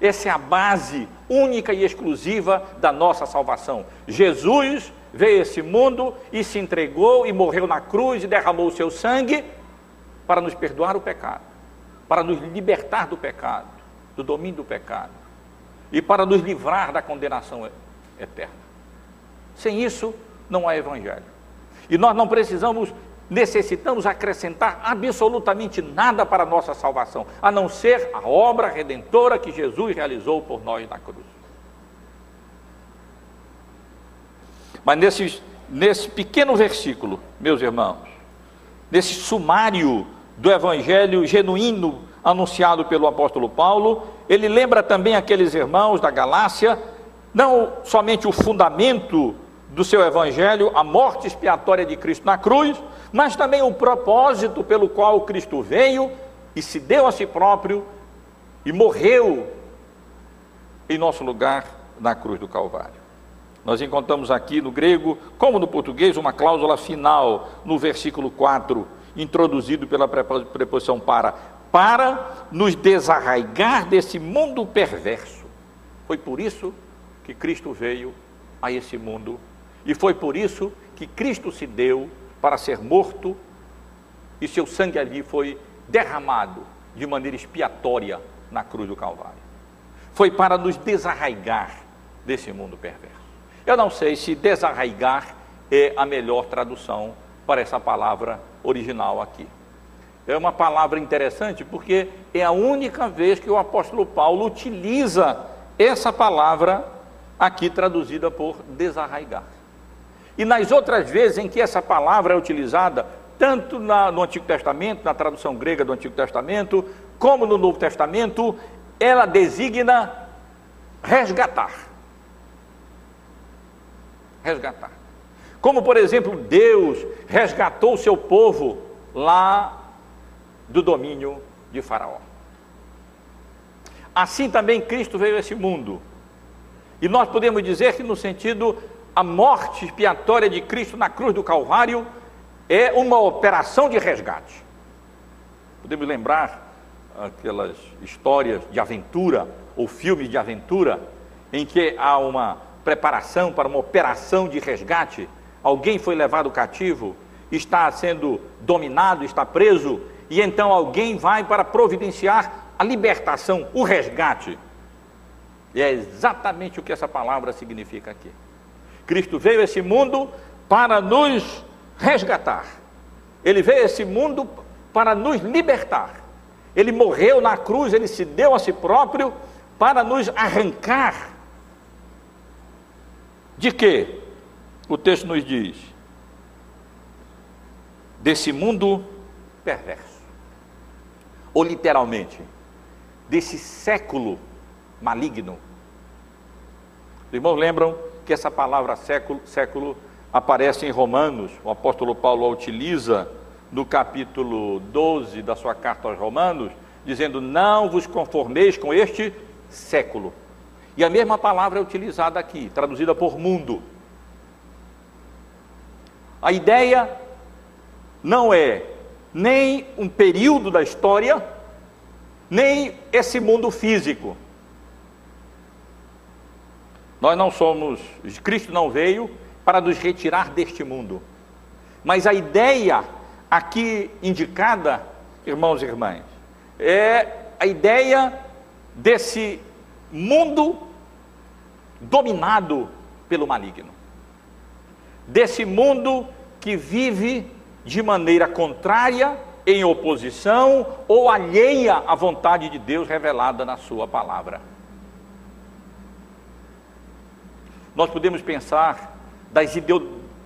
Speaker 1: Essa é a base única e exclusiva da nossa salvação. Jesus veio a esse mundo e se entregou e morreu na cruz e derramou o seu sangue para nos perdoar o pecado, para nos libertar do pecado, do domínio do pecado e para nos livrar da condenação eterna. Sem isso, não há evangelho. E nós não precisamos, necessitamos acrescentar absolutamente nada para a nossa salvação, a não ser a obra redentora que Jesus realizou por nós na cruz. Mas nesse, nesse pequeno versículo, meus irmãos, nesse sumário do evangelho genuíno anunciado pelo apóstolo Paulo, ele lembra também aqueles irmãos da Galácia, não somente o fundamento do seu evangelho, a morte expiatória de Cristo na cruz, mas também o propósito pelo qual Cristo veio e se deu a si próprio e morreu em nosso lugar na cruz do Calvário. Nós encontramos aqui no grego, como no português, uma cláusula final no versículo 4, introduzido pela preposição para, para nos desarraigar desse mundo perverso. Foi por isso que Cristo veio a esse mundo e foi por isso que Cristo se deu para ser morto e seu sangue ali foi derramado de maneira expiatória na cruz do Calvário. Foi para nos desarraigar desse mundo perverso. Eu não sei se desarraigar é a melhor tradução para essa palavra original aqui. É uma palavra interessante porque é a única vez que o apóstolo Paulo utiliza essa palavra aqui traduzida por desarraigar. E nas outras vezes em que essa palavra é utilizada, tanto na, no Antigo Testamento, na tradução grega do Antigo Testamento, como no Novo Testamento, ela designa resgatar resgatar. Como, por exemplo, Deus resgatou o seu povo lá do domínio de Faraó. Assim também Cristo veio a esse mundo. E nós podemos dizer que, no sentido, a morte expiatória de Cristo na cruz do Calvário é uma operação de resgate. Podemos lembrar aquelas histórias de aventura ou filmes de aventura em que há uma preparação para uma operação de resgate, alguém foi levado cativo, está sendo dominado, está preso, e então alguém vai para providenciar a libertação, o resgate. E é exatamente o que essa palavra significa aqui. Cristo veio a esse mundo para nos resgatar. Ele veio a esse mundo para nos libertar. Ele morreu na cruz, ele se deu a si próprio para nos arrancar de que? O texto nos diz: desse mundo perverso. Ou literalmente, desse século maligno. Os irmãos lembram que essa palavra século, século aparece em Romanos, o apóstolo Paulo a utiliza no capítulo 12 da sua carta aos Romanos, dizendo: Não vos conformeis com este século e a mesma palavra é utilizada aqui, traduzida por mundo. A ideia não é nem um período da história, nem esse mundo físico. Nós não somos, Cristo não veio para nos retirar deste mundo. Mas a ideia aqui indicada, irmãos e irmãs, é a ideia desse mundo dominado pelo maligno. Desse mundo que vive de maneira contrária, em oposição ou alheia à vontade de Deus revelada na Sua palavra. Nós podemos pensar das,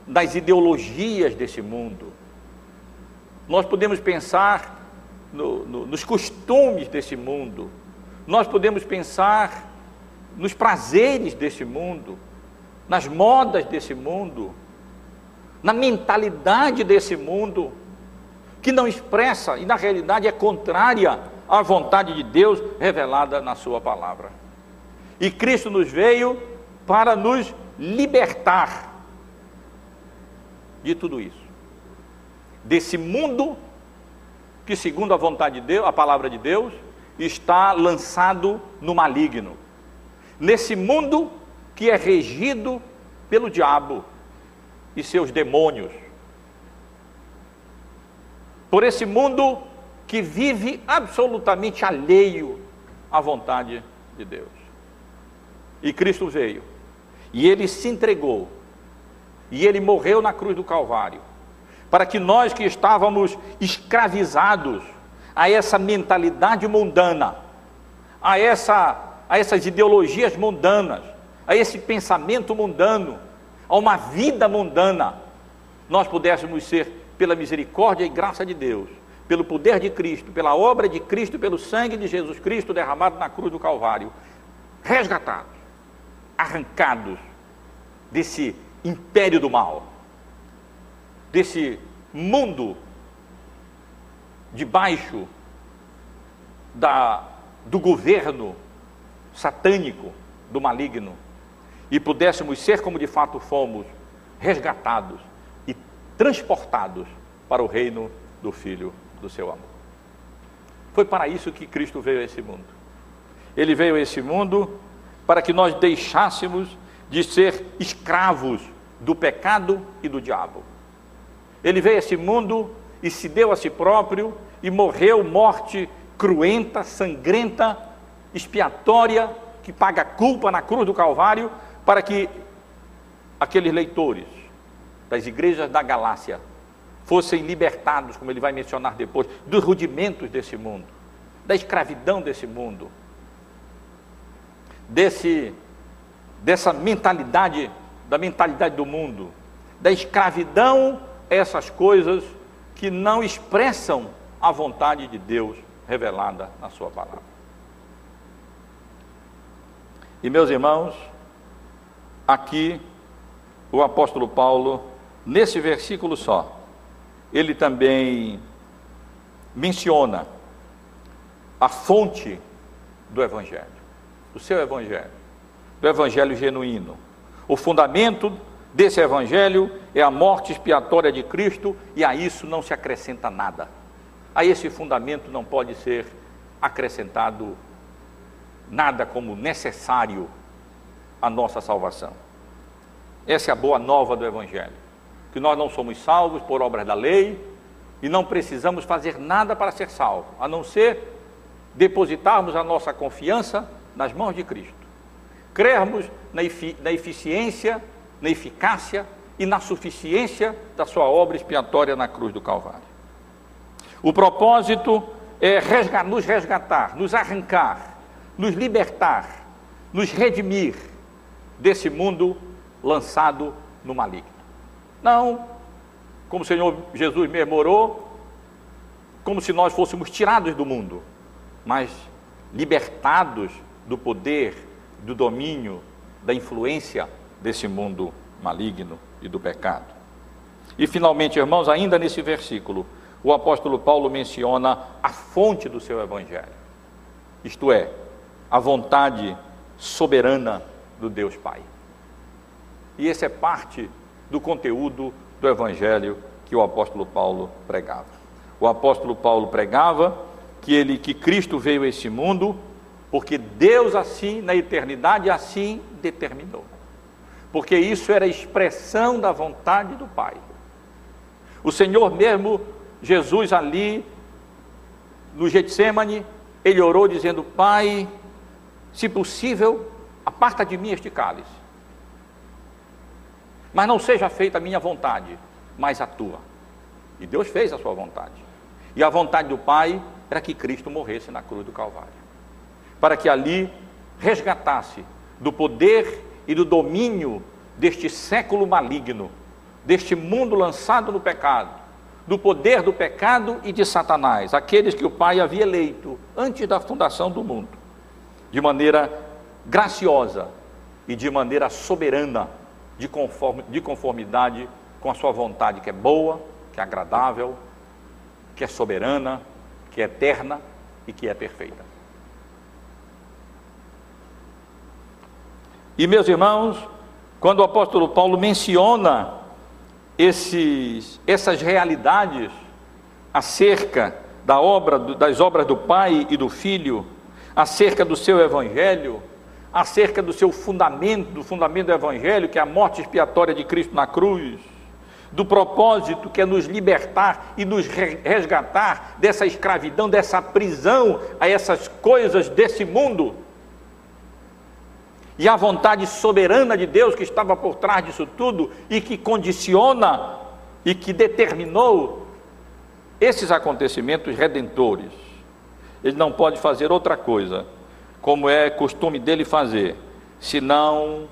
Speaker 1: das ideologias desse mundo, nós podemos pensar no, no, nos costumes desse mundo, nós podemos pensar nos prazeres desse mundo, nas modas desse mundo, na mentalidade desse mundo, que não expressa e na realidade é contrária à vontade de Deus revelada na Sua palavra. E Cristo nos veio para nos libertar de tudo isso. Desse mundo que, segundo a vontade de Deus, a palavra de Deus, está lançado no maligno. Nesse mundo que é regido pelo diabo e seus demônios. Por esse mundo que vive absolutamente alheio à vontade de Deus. E Cristo veio, e ele se entregou, e ele morreu na cruz do Calvário, para que nós que estávamos escravizados a essa mentalidade mundana, a, essa, a essas ideologias mundanas, a esse pensamento mundano, a uma vida mundana, nós pudéssemos ser, pela misericórdia e graça de Deus, pelo poder de Cristo, pela obra de Cristo, pelo sangue de Jesus Cristo derramado na cruz do Calvário, resgatados, arrancados desse império do mal, desse mundo debaixo da, do governo satânico, do maligno, e pudéssemos ser como de fato fomos, resgatados e transportados para o reino do Filho do seu amor. Foi para isso que Cristo veio a esse mundo. Ele veio a esse mundo para que nós deixássemos de ser escravos do pecado e do diabo. Ele veio a esse mundo e se deu a si próprio e morreu morte cruenta, sangrenta, expiatória, que paga culpa na cruz do Calvário, para que aqueles leitores das igrejas da Galácia fossem libertados, como ele vai mencionar depois, dos rudimentos desse mundo, da escravidão desse mundo, desse dessa mentalidade, da mentalidade do mundo, da escravidão a essas coisas que não expressam a vontade de Deus revelada na sua palavra. E meus irmãos, aqui o apóstolo Paulo, nesse versículo só, ele também menciona a fonte do Evangelho, do seu Evangelho, do Evangelho genuíno. O fundamento desse Evangelho é a morte expiatória de Cristo e a isso não se acrescenta nada. A esse fundamento não pode ser acrescentado nada como necessário à nossa salvação. Essa é a boa nova do Evangelho que nós não somos salvos por obras da lei e não precisamos fazer nada para ser salvo, a não ser depositarmos a nossa confiança nas mãos de Cristo. Crermos na, efi na eficiência, na eficácia e na suficiência da sua obra expiatória na cruz do Calvário. O propósito é resgatar, nos resgatar, nos arrancar, nos libertar, nos redimir desse mundo lançado no maligno. Não, como o Senhor Jesus mesmo orou, como se nós fôssemos tirados do mundo, mas libertados do poder, do domínio, da influência desse mundo maligno e do pecado. E finalmente, irmãos, ainda nesse versículo, o apóstolo Paulo menciona a fonte do seu evangelho. Isto é, a vontade soberana do Deus Pai. E esse é parte do conteúdo do evangelho que o apóstolo Paulo pregava. O apóstolo Paulo pregava que ele que Cristo veio a esse mundo porque Deus assim na eternidade assim determinou. Porque isso era expressão da vontade do Pai. O Senhor mesmo, Jesus ali no Getsemane, ele orou dizendo: Pai, se possível, aparta de mim este cálice. Mas não seja feita a minha vontade, mas a tua. E Deus fez a sua vontade. E a vontade do Pai era que Cristo morresse na cruz do Calvário. Para que ali resgatasse do poder e do domínio deste século maligno, deste mundo lançado no pecado, do poder do pecado e de Satanás, aqueles que o Pai havia eleito antes da fundação do mundo, de maneira graciosa e de maneira soberana de, conform, de conformidade com a sua vontade, que é boa, que é agradável, que é soberana, que é eterna e que é perfeita. E meus irmãos, quando o apóstolo Paulo menciona esses, essas realidades acerca da obra, das obras do Pai e do Filho, acerca do seu Evangelho, acerca do seu fundamento, do fundamento do Evangelho, que é a morte expiatória de Cristo na cruz, do propósito que é nos libertar e nos resgatar dessa escravidão, dessa prisão a essas coisas desse mundo e a vontade soberana de Deus que estava por trás disso tudo e que condiciona e que determinou esses acontecimentos redentores. Ele não pode fazer outra coisa, como é costume dele fazer, senão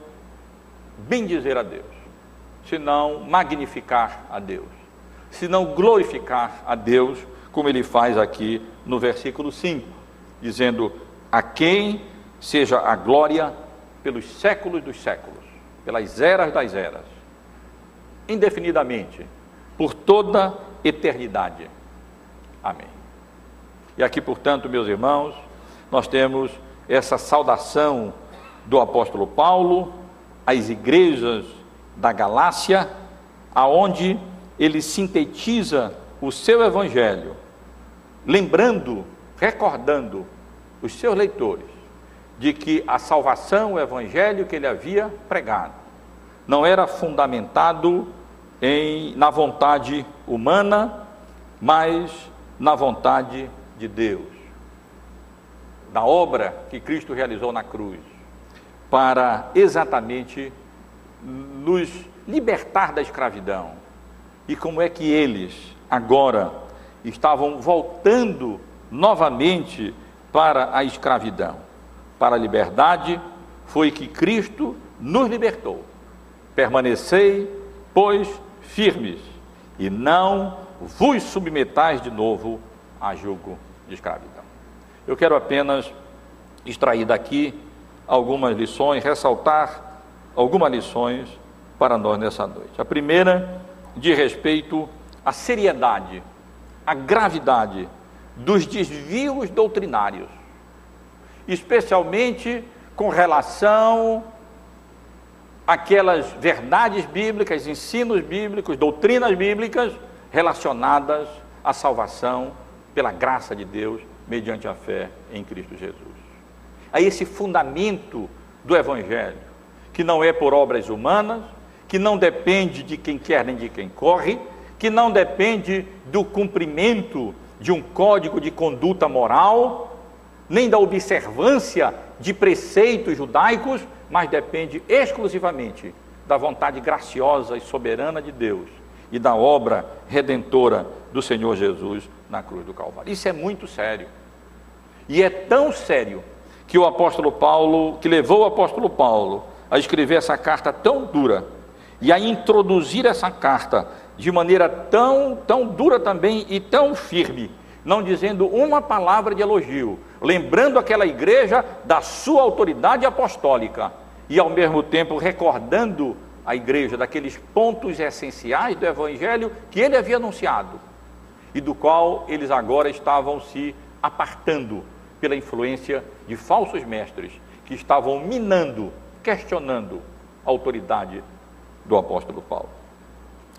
Speaker 1: bendizer a Deus, senão magnificar a Deus, senão glorificar a Deus, como ele faz aqui no versículo 5, dizendo: A quem seja a glória pelos séculos dos séculos, pelas eras das eras, indefinidamente, por toda eternidade. Amém. E aqui, portanto, meus irmãos, nós temos essa saudação do apóstolo Paulo às igrejas da Galácia, aonde ele sintetiza o seu evangelho, lembrando, recordando os seus leitores de que a salvação, o evangelho que ele havia pregado, não era fundamentado em, na vontade humana, mas na vontade de Deus, da obra que Cristo realizou na cruz, para exatamente nos libertar da escravidão. E como é que eles agora estavam voltando novamente para a escravidão? Para a liberdade foi que Cristo nos libertou. Permanecei, pois, firmes, e não vos submetais de novo a julgo de escravidão. Eu quero apenas extrair daqui algumas lições, ressaltar algumas lições para nós nessa noite. A primeira, de respeito à seriedade, à gravidade dos desvios doutrinários especialmente com relação àquelas verdades bíblicas, ensinos bíblicos, doutrinas bíblicas relacionadas à salvação pela graça de Deus mediante a fé em Cristo Jesus. A esse fundamento do Evangelho, que não é por obras humanas, que não depende de quem quer nem de quem corre, que não depende do cumprimento de um código de conduta moral, nem da observância de preceitos judaicos, mas depende exclusivamente da vontade graciosa e soberana de Deus e da obra redentora do Senhor Jesus na cruz do Calvário. Isso é muito sério. E é tão sério que o apóstolo Paulo, que levou o apóstolo Paulo a escrever essa carta tão dura e a introduzir essa carta de maneira tão, tão dura também e tão firme, não dizendo uma palavra de elogio, lembrando aquela igreja da sua autoridade apostólica e ao mesmo tempo recordando a igreja daqueles pontos essenciais do evangelho que ele havia anunciado e do qual eles agora estavam se apartando pela influência de falsos mestres que estavam minando, questionando a autoridade do apóstolo Paulo.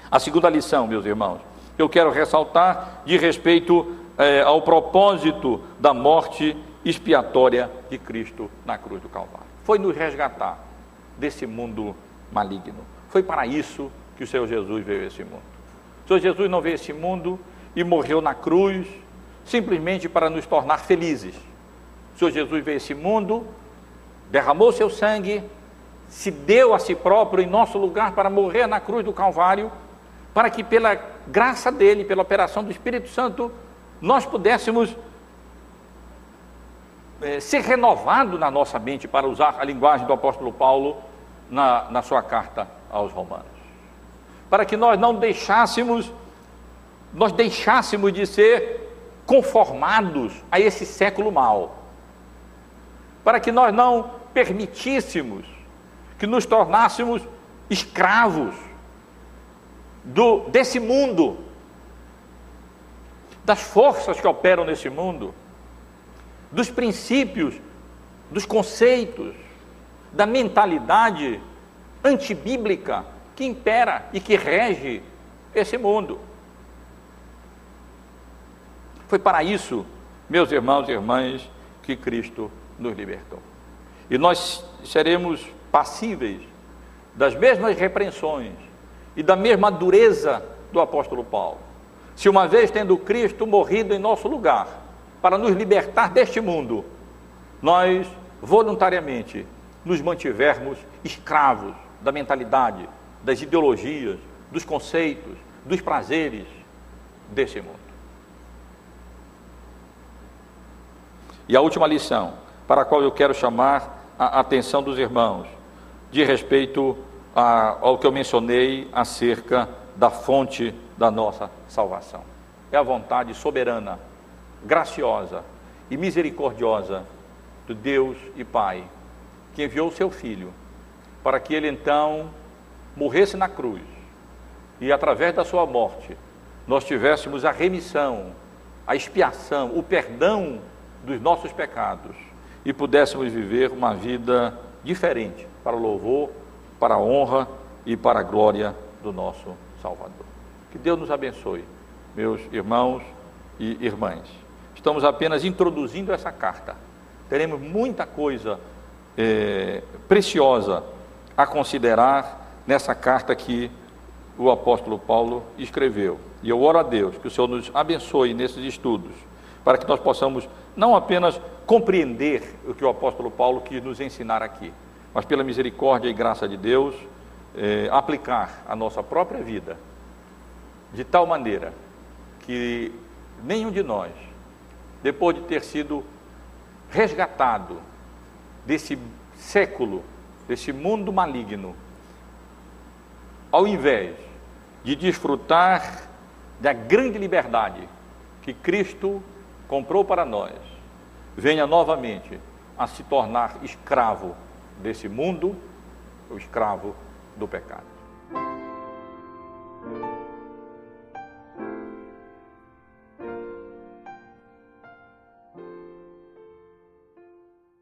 Speaker 1: A segunda lição, meus irmãos, eu quero ressaltar de respeito é, ao propósito da morte expiatória de Cristo na cruz do Calvário. Foi nos resgatar desse mundo maligno. Foi para isso que o Senhor Jesus veio a esse mundo. O Senhor Jesus não veio a esse mundo e morreu na cruz simplesmente para nos tornar felizes. O Senhor Jesus veio a esse mundo, derramou seu sangue, se deu a si próprio em nosso lugar para morrer na cruz do Calvário, para que pela graça dele, pela operação do Espírito Santo, nós pudéssemos é, ser renovado na nossa mente, para usar a linguagem do apóstolo Paulo na, na sua carta aos Romanos. Para que nós não deixássemos, nós deixássemos de ser conformados a esse século mal. Para que nós não permitíssemos que nos tornássemos escravos do, desse mundo das forças que operam nesse mundo, dos princípios, dos conceitos, da mentalidade antibíblica que impera e que rege esse mundo. Foi para isso, meus irmãos e irmãs, que Cristo nos libertou. E nós seremos passíveis das mesmas repreensões e da mesma dureza do apóstolo Paulo. Se uma vez tendo Cristo morrido em nosso lugar, para nos libertar deste mundo, nós voluntariamente nos mantivermos escravos da mentalidade, das ideologias, dos conceitos, dos prazeres desse mundo. E a última lição, para a qual eu quero chamar a atenção dos irmãos, de respeito a, ao que eu mencionei acerca da fonte da nossa salvação. É a vontade soberana, graciosa e misericordiosa do Deus e Pai, que enviou o seu Filho para que ele então morresse na cruz e através da sua morte nós tivéssemos a remissão, a expiação, o perdão dos nossos pecados e pudéssemos viver uma vida diferente para o louvor, para a honra e para a glória do nosso Salvador. Que Deus nos abençoe, meus irmãos e irmãs. Estamos apenas introduzindo essa carta. Teremos muita coisa é, preciosa a considerar nessa carta que o apóstolo Paulo escreveu. E eu oro a Deus que o Senhor nos abençoe nesses estudos, para que nós possamos não apenas compreender o que o apóstolo Paulo quis nos ensinar aqui, mas pela misericórdia e graça de Deus, eh, aplicar a nossa própria vida de tal maneira que nenhum de nós, depois de ter sido resgatado desse século, desse mundo maligno, ao invés de desfrutar da grande liberdade que Cristo comprou para nós, venha novamente a se tornar escravo desse mundo, o escravo do pecado.